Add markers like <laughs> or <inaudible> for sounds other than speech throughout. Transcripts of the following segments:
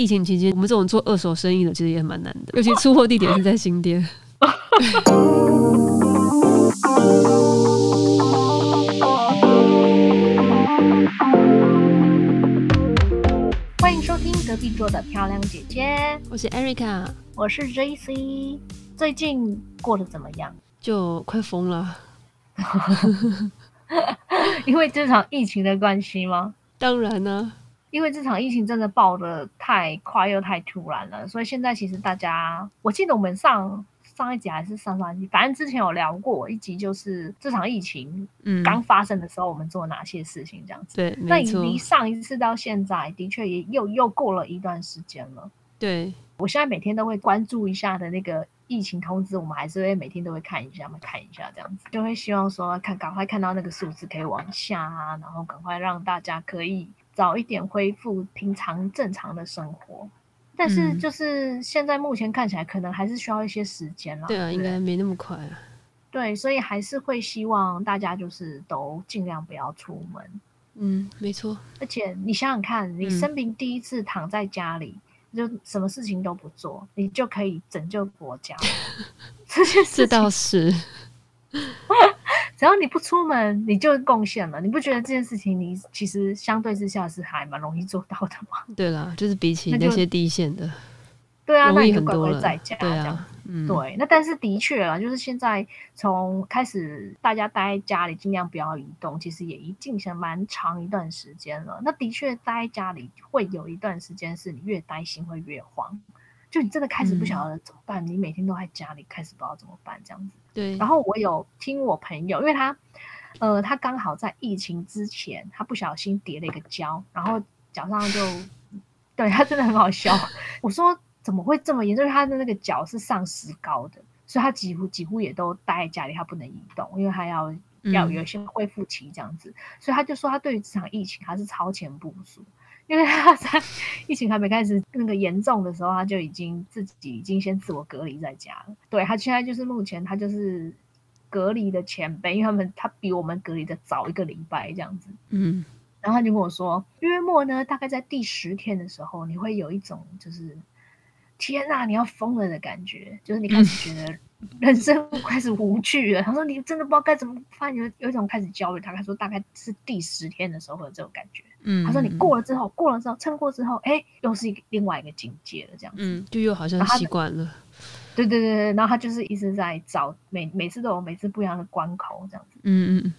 疫情期间，我们这种做二手生意的其实也蛮难的，尤其出货地点是在新店。<laughs> 欢迎收听隔壁桌的漂亮姐姐，我是 Erica，我是 JC。最近过得怎么样？就快疯了，<laughs> 因为这场疫情的关系吗？当然呢，因为这场疫情真的爆的太快又太突然了，所以现在其实大家，我记得我们上上一集还是上上一集，反正之前有聊过一集，就是这场疫情嗯，刚发生的时候，我们做了哪些事情这样子。对，那离上一次到现在，的确也又又过了一段时间了。对，我现在每天都会关注一下的那个疫情通知，我们还是会每天都会看一下嘛，看一下这样子，就会希望说看赶快看到那个数字可以往下啊，然后赶快让大家可以早一点恢复平常正常的生活。但是嗯就是现在目前看起来，可能还是需要一些时间啦。对啊，应该没那么快啊。对，所以还是会希望大家就是都尽量不要出门。嗯，没错，而且你想想看，你嗯生病第一次躺在家里，就什么事情都不做，你就可以拯救国家。<laughs> 这件事情，倒是，<laughs> 只要你不出门，你就贡献了。你不觉得这件事情，你其实相对之下是还蛮容易做到的吗？<laughs> 对啦，就是比起那些第一线的，对啊，那容易你就乖很多在家这对样啊，嗯，对，那但是的确啊，就是现在从开始大家待在家里，尽量不要移动，其实也已进行蛮长一段时间了。那的确待在家里会有一段时间是你越担心会越慌，就你真的开始不晓得怎么办，你每天都在家里，开始不知道怎么办这样子。对，然后我有听我朋友，因为他呃他刚好在疫情之前，他不小心跌了一个跤，然后脚上就对他真的很好笑。<laughs> 我说怎么会这么严重？因为他的那个脚是上石膏的，所以他几乎几乎也都待在家里，他不能移动，因为他要要嗯有一些恢复期这样子。所以他就说他对于这场疫情他是超前部署。因为他在 <laughs> 疫情还没开始那个严重的时候，他就已经自己已经先自我隔离在家了。对他现在就是目前他就是隔离的前辈，因为他们他比我们隔离的早一个礼拜这样子。嗯，然后他就跟我说，约莫呢，大概在第十天的时候，你会有一种就是天呐，你要疯了的感觉，就是你开始 <laughs> 觉得人生开始无趣了。他说你真的不知道该怎么办，有有一种开始焦虑。他他说大概是第十天的时候会有这种感觉。嗯，他说你过了之后，过了之后，撑过之后，哎，又是一个另外一个境界了，这样子。嗯，就又好像习惯了。对对对对，然后他就是一直在找每每次都有每次不一样的关口这样子。嗯嗯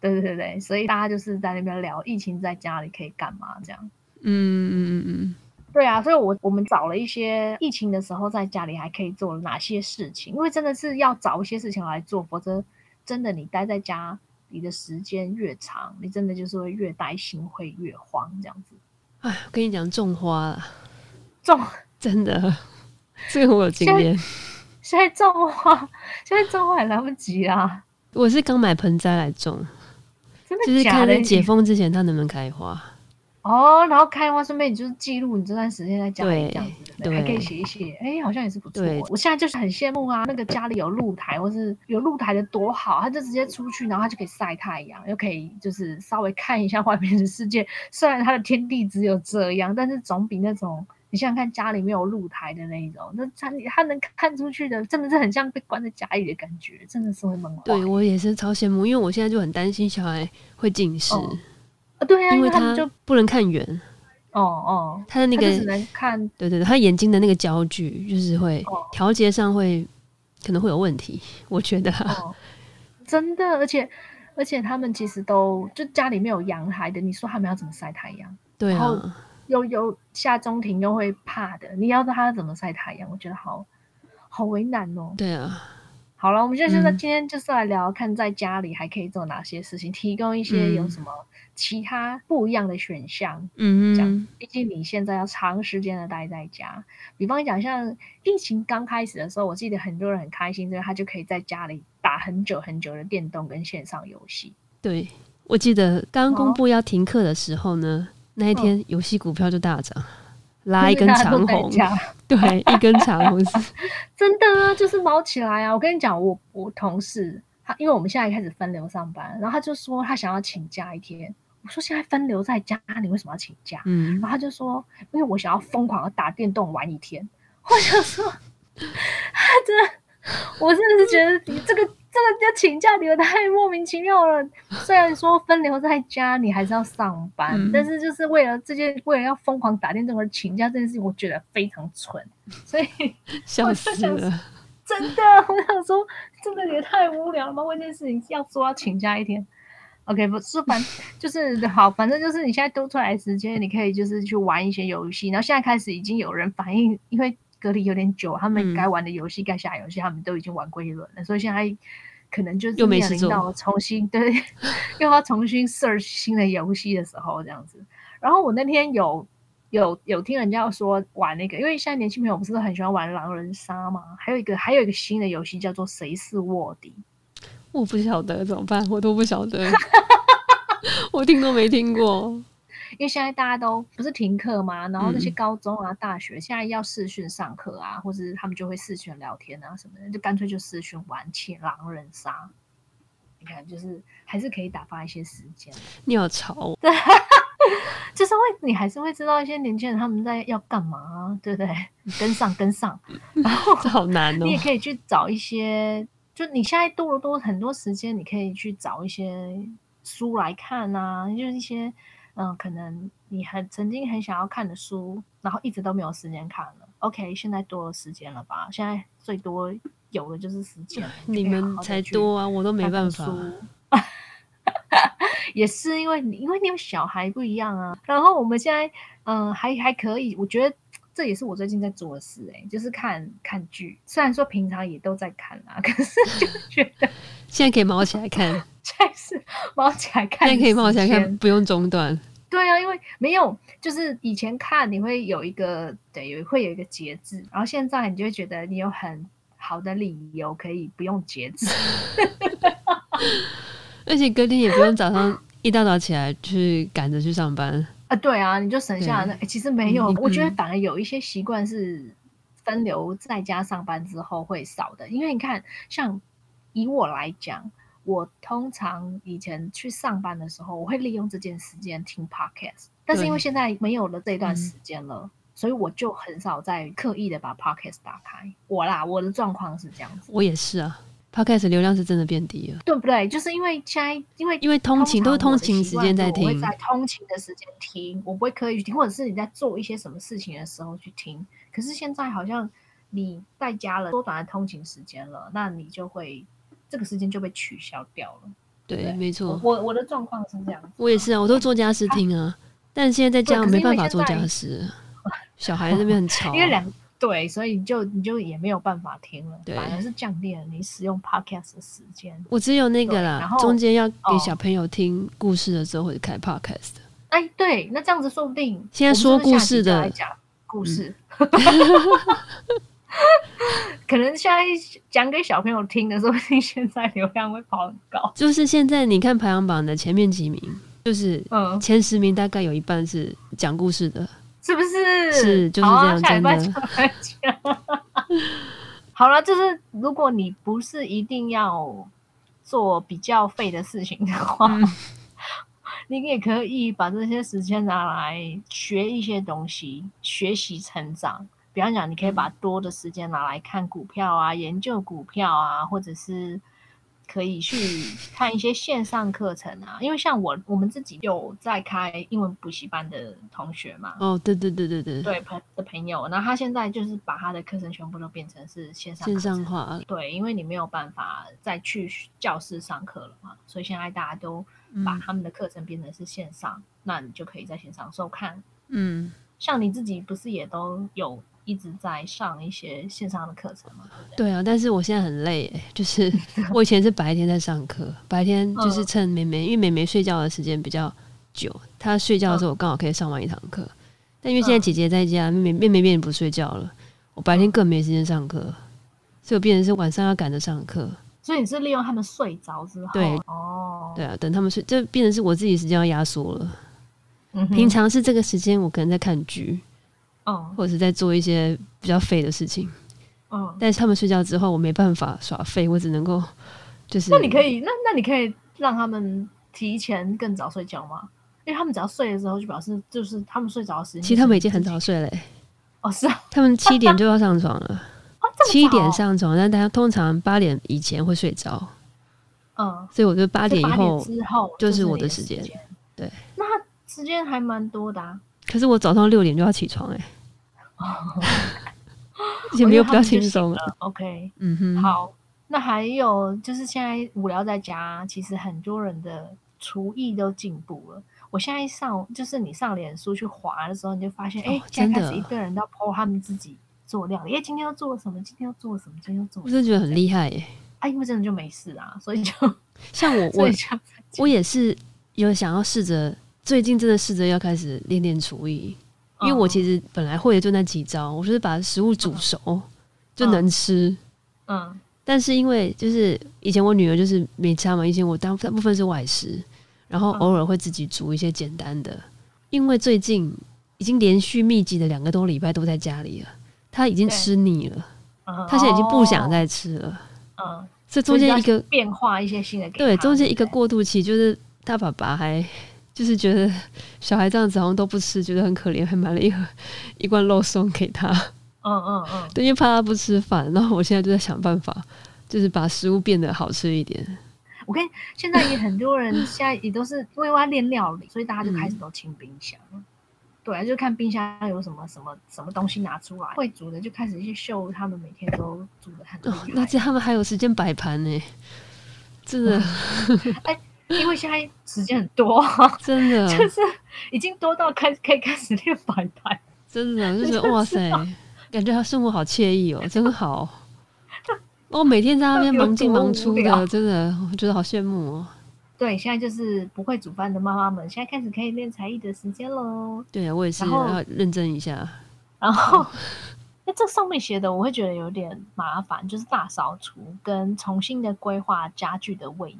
对对对对，所以大家就是在那边聊疫情在家里可以干嘛这样。嗯嗯嗯嗯对啊，所以我我们找了一些疫情的时候在家里还可以做哪些事情，因为真的是要找一些事情来做，否则真的你待在家里的时间越长，你真的就是会越担心，会越慌这样子。嗯，哎，我跟你讲，种花了，种 <laughs> 真的，<laughs> 这个我有经验。现在种花，现在种花也来不及啦，我是刚买盆栽来种，真就是的假的？看在解封之前它能不能开花。哦，然后开花，顺便你就是记录你这段时间在家里对这样子，对还可以写一写，哎，好像也是不错。我现在就是很羡慕啊，那个家里有露台，或是有露台的多好，他就直接出去，然后他就可以晒太阳，又可以就是稍微看一下外面的世界。虽然他的天地只有这样，但是总比那种你想想看家里没有露台的那一种，那他他能看出去的，真的是很像被关在家里的感觉，真的是会闷坏。对我也是超羡慕，因为我现在就很担心小孩会近视，对啊，因为他们就不能看远，哦哦，他的那个只能看对对对，他眼睛的那个焦距就是会哦调节上会可能会有问题，我觉得啊、哦，真的，而且而且他们其实都就家里面有阳台的，你说他们要怎么晒太阳？对啊，又又下中庭又会怕的，你要他怎么晒太阳？我觉得好好为难哦。对啊，好了，我们就现在嗯。今天就是来聊，看在家里还可以做哪些事情，提供一些有嗯。什么其他不一样的选项。嗯嗯这样，毕竟你现在要长时间的待在家，比方讲像疫情刚开始的时候，我记得很多人很开心，因为他就可以在家里打很久很久的电动跟线上游戏。对，我记得刚哦。公布要停课的时候呢，那一天游戏股票就大涨，拉一根长红，<laughs> 对，一根长红是，<laughs> 真的啊，就是猫起来啊！我跟你讲，我我同事他，因为我们现在开始分流上班，然后他就说他想要请假一天，我说现在分流在家，你为什么要请假？嗯然后他就说，因为我想要疯狂的打电动玩一天。我想说，<laughs> 他真的，我真的是觉得你这个这个就请假，理由太莫名其妙了。<laughs> 虽然说分流在家，你还是要上班，嗯但是就是为了这件，为了要疯狂打电动而请假这件事情，我觉得非常蠢。所以 <laughs> 笑死了。真的，我想说，真的也太无聊了吧？为这件事情要说要请假一天。OK，不是反 <laughs> 就是好，反正就是你现在多出来时间，你可以就是去玩一些游戏。然后现在开始已经有人反映，因为隔离有点久，他们嗯该玩的游戏、该下游戏，他们都已经玩过一轮了，所以现在可能就是又没事做面临到重新 <laughs> 对，又要重新 search 新的游戏的时候这样子。然后我那天有有有听人家说玩那个，因为现在年轻朋友不是都很喜欢玩狼人杀嘛，还有一个还有一个新的游戏叫做谁是卧底。我不晓得怎么办，我都不晓得，<laughs> 我听都没听过。因为现在大家都不是停课嘛，然后那些嗯高中啊、大学现在要视讯上课啊，或者是他们就会视讯聊天啊什么的，就干脆就视讯玩起狼人杀。你看，就是还是可以打发一些时间，你有仇？对，<laughs> 就是会你还是会知道一些年轻人他们在要干嘛啊，对不对？你跟上跟上，<laughs> 然后这好难哦你。也可以去找一些，就你现在多了多很多时间，你可以去找一些书来看啊，就是一些嗯，可能你很曾经很想要看的书，然后一直都没有时间看了。OK，现在多了时间了吧？现在最多有的就是时间，你们才多啊，我都没办法。<laughs> 也是因为你因为你有小孩不一样啊。然后我们现在嗯、呃还还可以，我觉得这也是我最近在做的事哎、就是看看剧。虽然说平常也都在看啊，可是就觉得 <laughs> 现在可以毛起来看，才是猫起来看，现在可以毛起来看，。不用中断。对啊，因为没有，就是以前看你会有一个对，有会有一个节制，然后现在你就会觉得你有很好的理由可以不用节制。<laughs> 而且隔天也不用早上一大早起来去赶着去上班。啊，对啊，你就省下了其实没有，嗯我觉得嗯反而有一些习惯是分流在家上班之后会少的，因为你看，像以我来讲，我通常以前去上班的时候，我会利用这件时间听 podcast，但是因为现在没有了这段嗯时间了。所以我就很少再刻意的把 podcast 打开，我啦，我的状况是这样子，我也是啊，Podcast 流量是真的变低了，对不对？就是因为现在，因为因为通勤都是通勤时间在听我会听。在通勤的时间听，我不会刻意去听，或者是你在做一些什么事情的时候去听。可是现在好像你在家了，缩短了通勤时间了，那你就会这个时间就被取消掉了。对，没错，我我的状况是这样子，我也是啊，我都做家事听啊，但现在在家我没办法做家事，<laughs> 小孩那边很吵啊。因为两对，所以你就你就也没有办法听了，对反而是降低了你使用 podcast 的时间。我只有那个啦然，后中间要给哦小朋友听故事的时候会开 podcast。哎，对，那这样子说不定现在说故事的讲故事。<laughs> <laughs> <laughs> 可能现在讲给小朋友听的，说不定现在流量会跑很高。就是现在你看排行榜的前面几名，就是嗯，前十名大概有一半是讲故事的。是不是？是就是这样真的。好了，就是如果你不是一定要做比较费的事情的话，嗯 <laughs> 你也可以把这些时间拿来学一些东西，学习成长。比方讲，你可以把多的时间拿来看股票啊，研究股票啊，或者是可以去看一些线上课程啊。因为像我，我们自己有在开英文补习班的同学嘛，哦，对对对对对，对朋的朋友，那他现在就是把他的课程全部都变成是线上线上化。对，因为你没有办法再去教室上课了嘛，所以现在大家都把嗯他们的课程变成是线上，那你就可以在线上收看。嗯，像你自己不是也都有一直在上一些线上的课程嘛？对啊，但是我现在很累欸，就是我以前是白天在上课，白天就是嗯趁妹妹，因为妹妹睡觉的时间比较久，她睡觉的时候我刚好可以上完一堂课。但因为现在嗯姐姐在家，妹妹妹妹变不睡觉了，我白天更没时间上课，所以我变成是晚上要赶着上课。所以你是利用他们睡着之后，对哦，对啊，等他们睡，这变成是我自己时间要压缩了。嗯平常是这个时间，我可能在看剧，嗯或者是在做一些比较废的事情。嗯，但是他们睡觉之后，我没办法耍废，我只能够就是。那你可以，那那你可以让他们提前更早睡觉吗？因为他们只要睡的时候，就表示就是他们睡着的时间。其实他们已经很早睡了、欸，哦，是啊，他们七点就要上床了，<laughs> 哦，七早点上床，但大家通常八点以前会睡着，嗯，所以我觉得八点以后。之后就是我的时间间。对，那时间还蛮多的啊。可是我早上六点就要起床、欸，哎，而且没有比较轻松。了 OK，嗯哼，好，那还有就是现在无聊在家，其实很多人的厨艺都进步了。我现在上就是你上脸书去滑的时候，你就发现，哎、哦现在真的开始一堆人都 po 他们自己做料理，哎、今天要做什么？今天要做什么？今天要做什么？我真的觉得很厉害耶、啊，因为真的就没事啊，所以就像我，<laughs> 我我也是有想要试着，最近真的试着要开始练练厨艺，因为我其实实本来会的就那几招，我就是把食物煮熟就能吃。嗯。但是因为就是以前我女儿就是没差嘛，以前我大大部分是外食，然后嗯偶尔会自己煮一些简单的。因为最近已经连续密集的两个多礼拜都在家里了，她已经吃腻了，嗯，她现在已经不想哦再吃了。嗯，所以中间一个变化一些新的对，中间一个过渡期，就是他爸爸还就是觉得小孩这样子好像都不吃，觉得很可怜，还买了一盒一罐肉松给他，嗯嗯嗯，对，因为怕他不吃饭。然后我现在就在想办法，就是把食物变得好吃一点。我跟现在也很多人现在也都是因为要练料理，所以大家就开始都清冰箱。对啊，就看冰箱有什么什么什么东西拿出来，会煮的就开始去秀他们每天都煮的很多哦。，那这他们还有时间摆盘呢，真的 <laughs> 因为现在时间很多，真的 <laughs> 就是已经多到开可以开始练摆拍。真的，就是 <laughs> 哇塞，感觉他生活好惬意哦，<laughs> 真好。我每天在那边忙进忙出的，真的，我觉得好羡慕哦。对，现在就是不会煮饭的妈妈们，现在开始可以练才艺的时间喽。对啊，我也是要认真一下。然后，那这上面写的我会觉得有点麻烦，就是大扫除跟重新的规划家具的位置。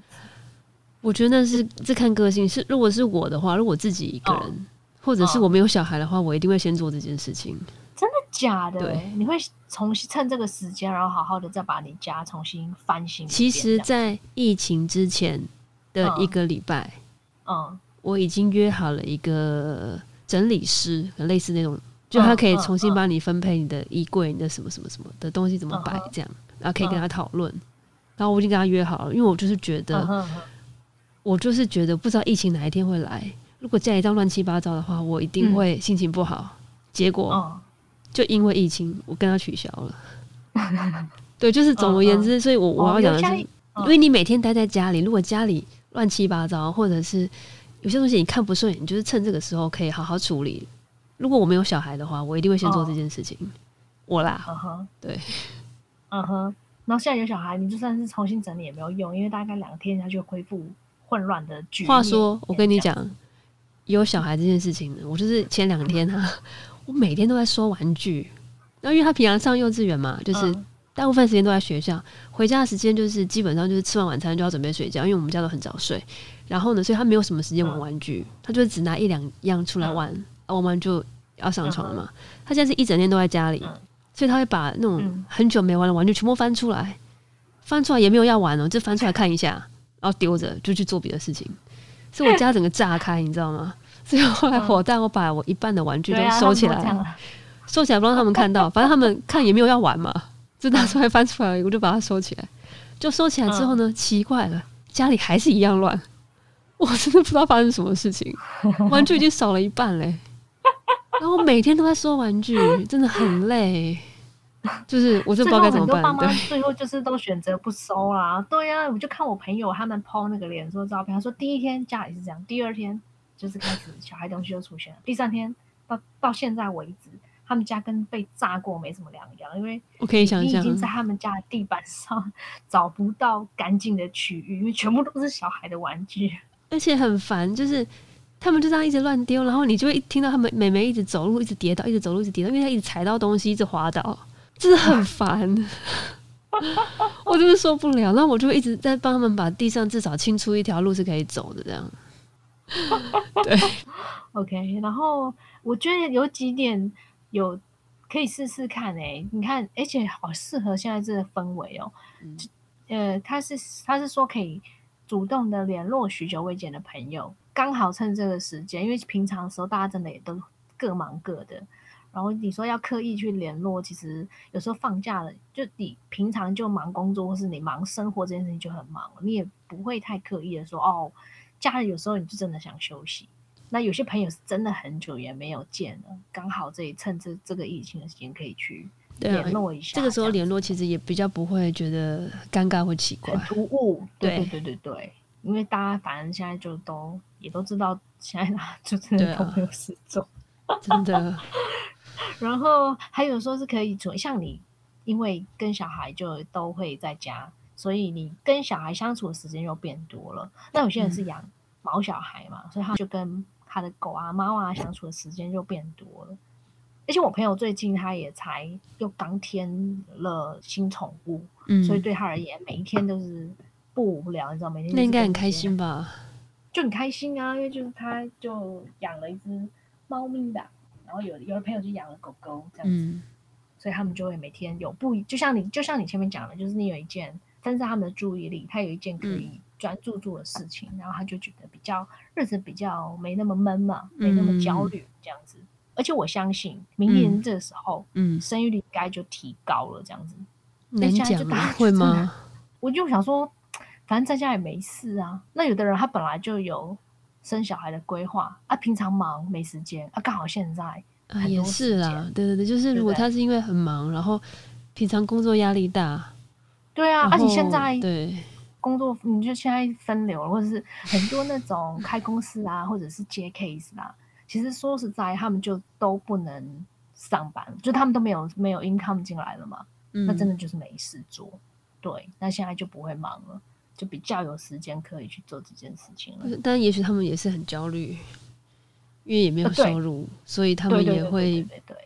我觉得那是这看个性。是如果是我的话，如果我自己一个人，哦或者是哦我没有小孩的话，我一定会先做这件事情。真的假的对？你会重新趁这个时间，然后好好的再把你家重新翻新。其实，在疫情之前的一个礼拜，嗯我已经约好了一个整理师，类似那种，就他可以重新帮你分配你的衣柜、你的什么什么什么的东西怎么摆这样，然后可以跟他讨论。然后我已经跟他约好了，因为我就是觉得，我就是觉得不知道疫情哪一天会来。如果家里这样乱七八糟的话，我一定会心情不好。结果嗯就因为疫情，我跟他取消了。<laughs> 对，就是总而言之，所以我我哦要讲的是，因为你每天待在家里，如果家里乱七八糟，或者是有些东西你看不顺眼，你就是趁这个时候可以好好处理。如果我没有小孩的话，我一定会先做哦这件事情。我啦，嗯哼，对，嗯哼。然后现在有小孩，你就算是重新整理也没有用，因为大概两天它就会恢复混乱的局面。话说，我跟你，讲，有小孩这件事情呢，我就是前两天啊，<laughs> 我每天都在收玩具。那因为他平常上幼稚园嘛，就是嗯大部分时间都在学校，回家的时间就是基本上就是吃完晚餐就要准备睡觉，因为我们家都很早睡。然后呢，所以他没有什么时间玩玩具，他就只拿一两样出来玩，啊玩完就要上床了嘛。他现在是一整天都在家里，嗯所以他会把那种嗯很久没玩的玩具全部翻出来，翻出来也没有要玩哦，就翻出来看一下，然后丢着就去做别的事情。所以我家整个炸开，你知道吗？<laughs> 所以后来火但，我把我一半的玩具都收起来，他们都这样啊收起来不让他们看到，反正他们 <laughs> 看也没有要玩嘛，就拿出来翻出来，我就把它收起来。就收起来之后呢，奇怪了，家里还是一样乱，我真的不知道发生什么事情，玩具已经少了一半嘞。<laughs> 然后每天都在收玩具，真的很累，<laughs> 就是我就不知道该怎么办。最后很多爸妈，最后就是都选择不收啦。对呀、我就看我朋友他们 PO 那个脸书照片，他说第一天家里是这样，第二天就是开始小孩东西就出现了，第三天到到现在为止，他们家跟被炸过没什么两样，因为我可以想象，你已经在他们家的地板上找不到干净的区域，因为全部都是小孩的玩具。而且很烦，就是他们就这样一直乱丢，然后你就会听到他们妹妹一直走路，一直跌倒，一直走路，一直跌倒，因为她一直踩到东西，一直滑倒，真的很烦。<laughs> 我就是受不了，那我就一直在帮他们把地上至少清出一条路是可以走的，这样。<laughs> 对，OK，然后我觉得有几点有可以试试看诶、你看，而且好适合现在这个氛围哦。嗯呃，他是他是说可以主动的联络许久未见的朋友，刚好趁这个时间，因为平常的时候大家真的也都各忙各的。然后你说要刻意去联络，其实有时候放假了，就你平常就忙工作，或是你忙生活这件事情就很忙，你也不会太刻意的说哦，假日有时候你就真的想休息。那有些朋友是真的很久也没有见了，刚好这一趁这这个疫情的时间可以去联络一下。这个时候联络其实也比较不会觉得尴尬或奇怪、很突兀。<laughs> 对对对对对，因为大家反正现在就都也都知道，现在 <laughs> 就真的都没有事做，真的。<laughs> <laughs> 然后还有说是可以做，像你因为跟小孩就都会在家，所以你跟小孩相处的时间又变多了。那有些人是养毛小孩嘛，所以他就跟他的狗啊、猫啊相处的时间就变多了，而且我朋友最近他也才又刚添了新宠物，嗯，所以对他而言，每一天都是不无聊，你知道每天那应该很开心吧？就很开心啊，因为就是他就养了一只猫咪吧，然后有有的朋友就养了狗狗这样子，所以他们就会每天有不就像你就像你前面讲的，就是你有一件分散他们的注意力，他有一件可以。专注做的事情，然后他就觉得比较日子比较没那么闷嘛，没那么焦虑这样子。而且我相信明年这个时候，嗯，生育率应该就提高了这样子。能讲会吗？<laughs> 我就想说，反正在家也没事啊。那有的人他本来就有生小孩的规划啊，平常忙没时间啊，刚好现在也是啦。对对对，就是如果他是因为很忙，然后平常工作压力大，对啊，而且现在对。工作你就现在分流了，或者是很多那种开公司啊，<laughs> 或者是接 case 啦。其实说实在，他们就都不能上班，就他们都没有没有 income 进来了嘛。那真的就是没事做。对，那现在就不会忙了，就比较有时间可以去做这件事情了。但也许他们也是很焦虑，因为也没有收入，所以他们也会对，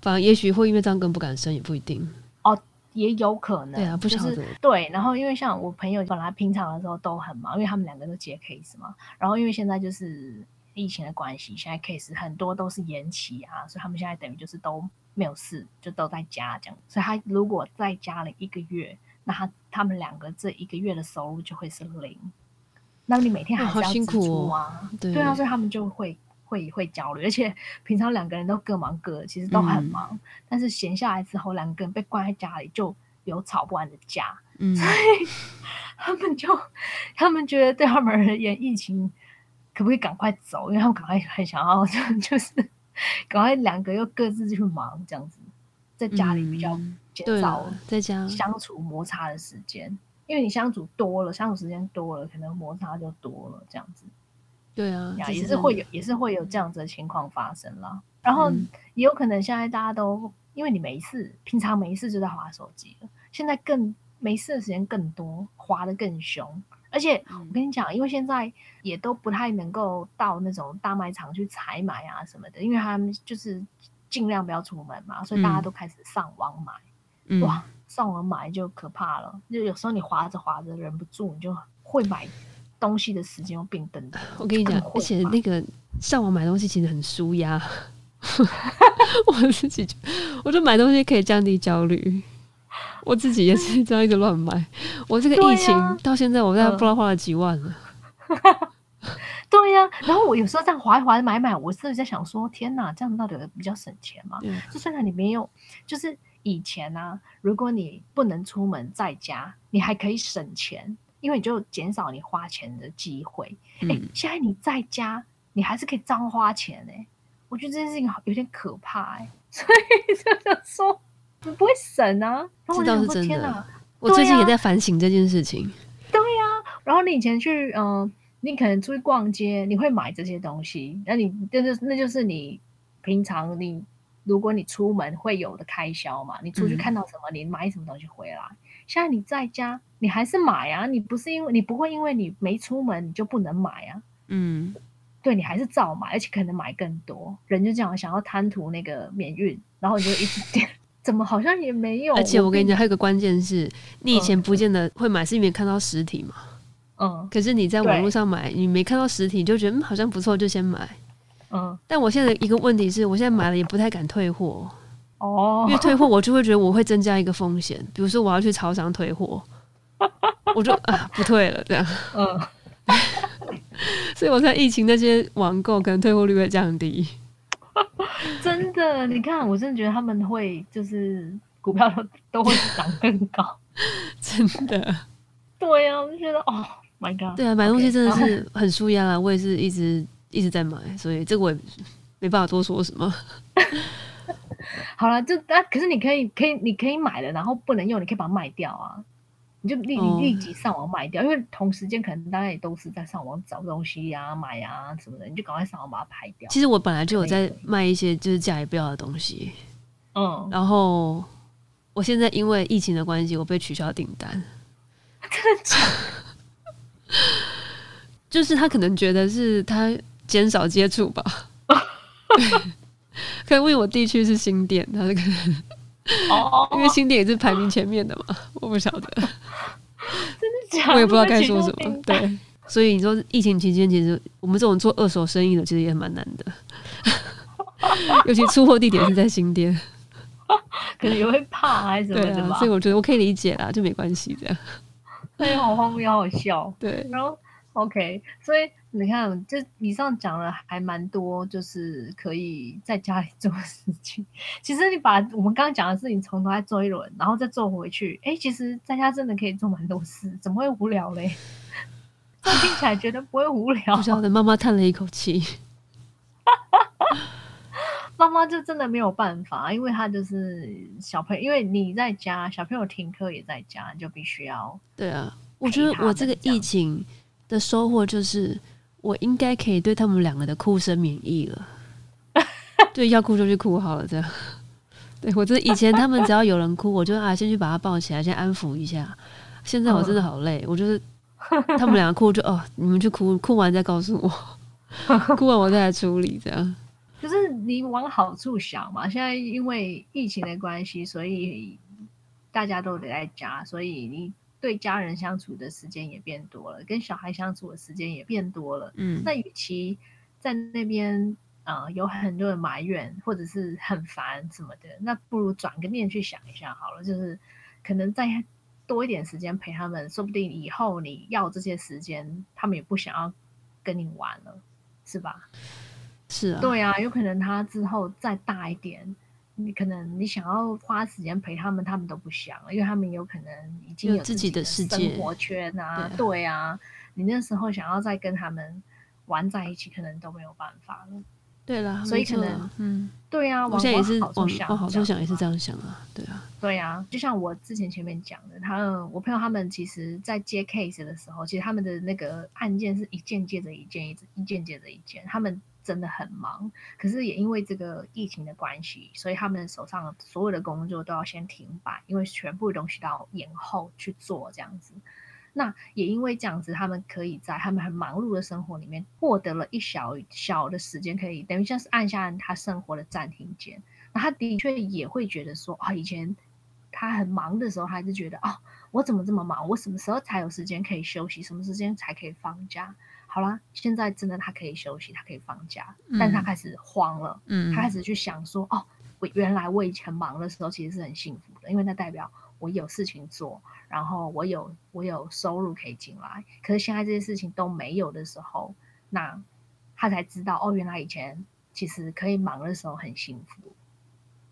反而也许会因为这样更不敢生，也不一定。哦也有可能，对啊，不晓得。对，然后因为像我朋友本来平常的时候都很忙，因为他们两个都接 case 嘛。然后因为现在就是疫情的关系，现在 case 很多都是延期啊，所以他们现在等于就是都没有事，就都在家这样。所以他如果在家了一个月，那他他们两个这一个月的收入就会是零。那你每天还是要支出啊，对啊，所以他们就会。会会焦虑，而且平常两个人都各忙各，其实都很忙。但是闲下来之后，两个人被关在家里，就有吵不完的架。嗯，<laughs> 所以他们就他们觉得对他们而言，疫情可不可以赶快走？因为他们赶快很想要，<laughs> 就是赶快两个又各自去忙，这样子在家里比较减少在家相处摩擦的时间。因为你相处多了，相处时间多了，可能摩擦就多了，这样子。对啊，也是会有，也是会有这样子的情况发生啦。然后也有可能现在大家都因为你没事，平常没事就在划手机了，现在更没事的时间更多，划的更凶。而且我跟你讲，因为现在也都不太能够到那种大卖场去采买啊什么的，因为他们就是尽量不要出门嘛，所以大家都开始上网买。哇，上网买就可怕了，就有时候你划着划着忍不住，你就会买。东西的时间又变更多。<laughs> 我跟你讲，而且那个上网买东西其实很舒压。<laughs> 我自己就，我就买东西可以降低焦虑。我自己也是这样一直乱买。我这个疫情到现在，我在不知道花了几万了。<laughs> 对呀，然后我有时候这样划一划买买，我甚至在想说，天哪，这样到底比较省钱吗？就虽然你没有，就是以前呢，如果你不能出门在家，你还可以省钱。因为你就减少你花钱的机会。哎，现在你在家，你还是可以脏花钱哎。我觉得这件事情有点可怕哎，<laughs> 所以就想说你不会省啊。这倒是真的。我最近也在反省这件事情。<laughs> 对呀，然后你以前去嗯，你可能出去逛街，你会买这些东西，那你那就那就是你平常你如果你出门会有的开销嘛。你出去看到什么，你买什么东西回来。现在你在家。你还是买啊？你不是因为你不会因为你没出门你就不能买啊？嗯，对你还是照买，而且可能买更多。人就这样想要贪图那个免运，然后你就一直点，<laughs> 怎么好像也没有？而且我跟你讲，还有个关键是，你以前不见得会买，是因为看到实体嘛。嗯。可是你在网络上买，你没看到实体，就觉得嗯好像不错，就先买。嗯。但我现在一个问题是我现在买了也不太敢退货。哦。因为退货我就会觉得我会增加一个风险，比如说我要去超商退货。<laughs> 我就啊不退了，这样。嗯，<laughs> 所以我在疫情那些网购可能退货率会降低。<laughs> 真的，你看，我真的觉得他们会就是股票都都会涨更高，真的。对呀，我就觉得哦，My God，对啊，买东西真的是很舒压啊！我也是一直一直在买，所以这个我也没办法多说什么。好了，就啊，可是你可以可以你可以买了，然后不能用，你可以把它卖掉啊。你就立你立即上网卖掉，因为同时间可能大家也都是在上网找东西呀、买呀什么的，你就赶快上网把它拍掉。其实我本来就有在卖一些就是价也不要的东西，嗯，然后我现在因为疫情的关系，我被取消订单。<laughs> 真的假？<laughs> 就是他可能觉得是他减少接触吧，<laughs> 可能因为我地区是新店，他可能哦，因为新店也是排名前面的嘛，我不晓得。真的假的？我也不知道该说什么。对，所以你说疫情期间，其实我们这种做二手生意的，其实也蛮难的。<laughs> 尤其出货地点是在新店，可能也会怕还是什么的吧。所以我觉得我可以理解啦，就没关系这样。哎，好荒谬，好笑。对，然后 OK，所以你看，就以上讲了还蛮多，就是可以在家里做的事情。其实你把我们刚刚讲的事情从头再做一轮，然后再做回去，哎，其实在家真的可以做蛮多事，怎么会无聊嘞？这听起来觉得不会无聊。不晓得妈妈叹了一口气。妈妈就真的没有办法，因为他就是小朋友，因为你在家，小朋友停课也在家，就必须要。对啊，我觉得我这个疫情的收获就是，我应该可以对他们两个的哭声免疫了。对，要哭就去哭好了，这样。对我这以前他们只要有人哭，我就啊先去把他抱起来，先安抚一下。现在我真的好累，我就是 <laughs> 他们两个哭就哦，你们去哭，哭完再告诉我，<laughs> 哭完我再来处理这样。可是你往好处想嘛，现在因为疫情的关系，所以大家都得在家，所以你对家人相处的时间也变多了，跟小孩相处的时间也变多了。嗯，那与其在那边呃有很多人埋怨或者是很烦什么的，那不如转个念去想一下好了，就是可能再多一点时间陪他们，说不定以后你要这些时间，他们也不想要跟你玩了，是吧？是啊，对啊，有可能他之后再大一点，你可能你想要花时间陪他们，他们都不想，因为他们有可能已经有自己的生活圈啊。对啊，你那时候想要再跟他们玩在一起，可能都没有办法了。对了，所以可能嗯，对啊，我现在也是往往好处想，也是这样想啊。对啊，对啊，就像我之前前面讲的，他我朋友他们其实在接 case 的时候，其实他们的那个案件是一件接着一件，一一件接着一件，他们。真的很忙，可是也因为这个疫情的关系，所以他们手上所有的工作都要先停摆，因为全部东西都要延后去做这样子。那也因为这样子，他们可以在他们很忙碌的生活里面获得了一小小的时间，可以等于像是按下他生活的暂停键。那他的确也会觉得说啊，以前他很忙的时候，还是觉得哦，我怎么这么忙？我什么时候才有时间可以休息？什么时间才可以放假？好啦，现在真的他可以休息，他可以放假，但他开始慌了，嗯，他开始去想说，哦，我原来我以前忙的时候其实是很幸福的，因为那代表我有事情做，然后我有我有收入可以进来。可是现在这些事情都没有的时候，那他才知道，哦，原来以前其实可以忙的时候很幸福，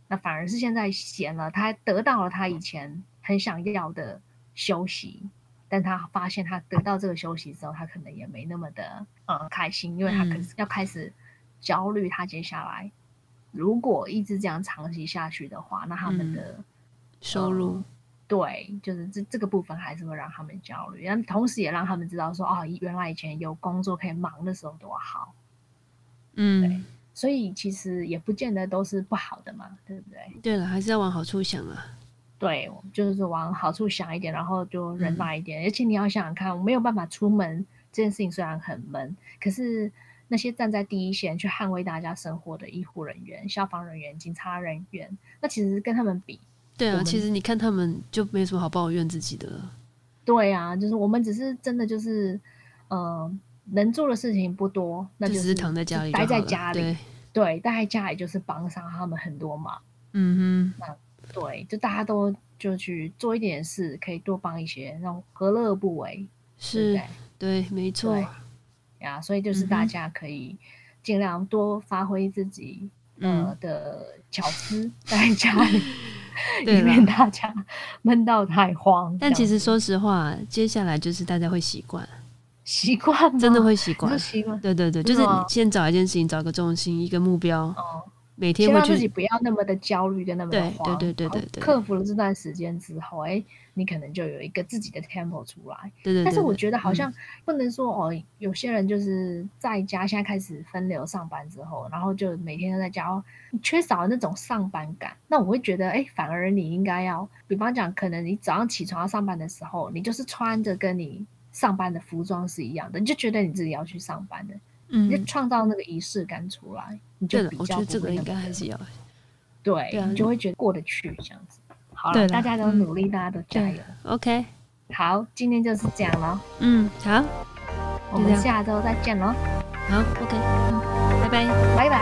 那反而是现在闲了，他得到了他以前很想要的休息。但他发现他得到这个休息之后，他可能也没那么的呃开心，因为他可是要开始焦虑。他接下来如果一直这样长期下去的话，那他们的收入对，就是这这个部分还是会让他们焦虑。然后同时也让他们知道说，哦，原来以前有工作可以忙的时候多好。嗯，对，所以其实也不见得都是不好的嘛，对不对？对了，还是要往好处想啊。对，就是往好处想一点，然后就忍耐一点。而且你要想想看，我没有办法出门这件事情虽然很闷，可是那些站在第一线去捍卫大家生活的医护人员、消防人员、警察人员，那其实跟他们比，对啊，其实你看他们就没什么好抱怨自己的。对啊，就是我们只是真的就是，呃，能做的事情不多，那就是躺在家里，待在家里，对，待在家里就是帮上他们很多忙。嗯哼，那。对，就大家都就去做一点事，可以多帮一些，那何乐而不为？是，对，没错。呀，所以就是大家可以尽量多发挥自己呃嗯，的巧思在家 <laughs> 里，对以免。大家闷到太慌。但其实说实话，接下来就是大家会习惯，<laughs> 习惯真的吗会习惯。习惯对对对，就是你先找一件事情，找个重心，一个目标，哦。每天会先让自己。不要那么的焦虑跟那么的慌，对对对对对克服了这段时间之后，哎，你可能就有一个自己的 tempo 出来。对对对。但是我觉得好像不能说哦，有些人就是在家现在开始分流上班之后，然后就每天都在家，哦你缺少那种上班感。那我会觉得，哎，反而你应该要，比方讲，可能你早上起床要上班的时候，你就是穿着跟你上班的服装是一样的，你就觉得你自己要去上班的，你就嗯，创造那个仪式感出来，你就比，较这个应该还是要。对，对啊你就会觉得过得去这样子。好了，大家都嗯努力，大家都加油。OK，好，今天就是这样了，嗯，好，我们下周再见喽，好，OK，嗯，拜拜。拜拜。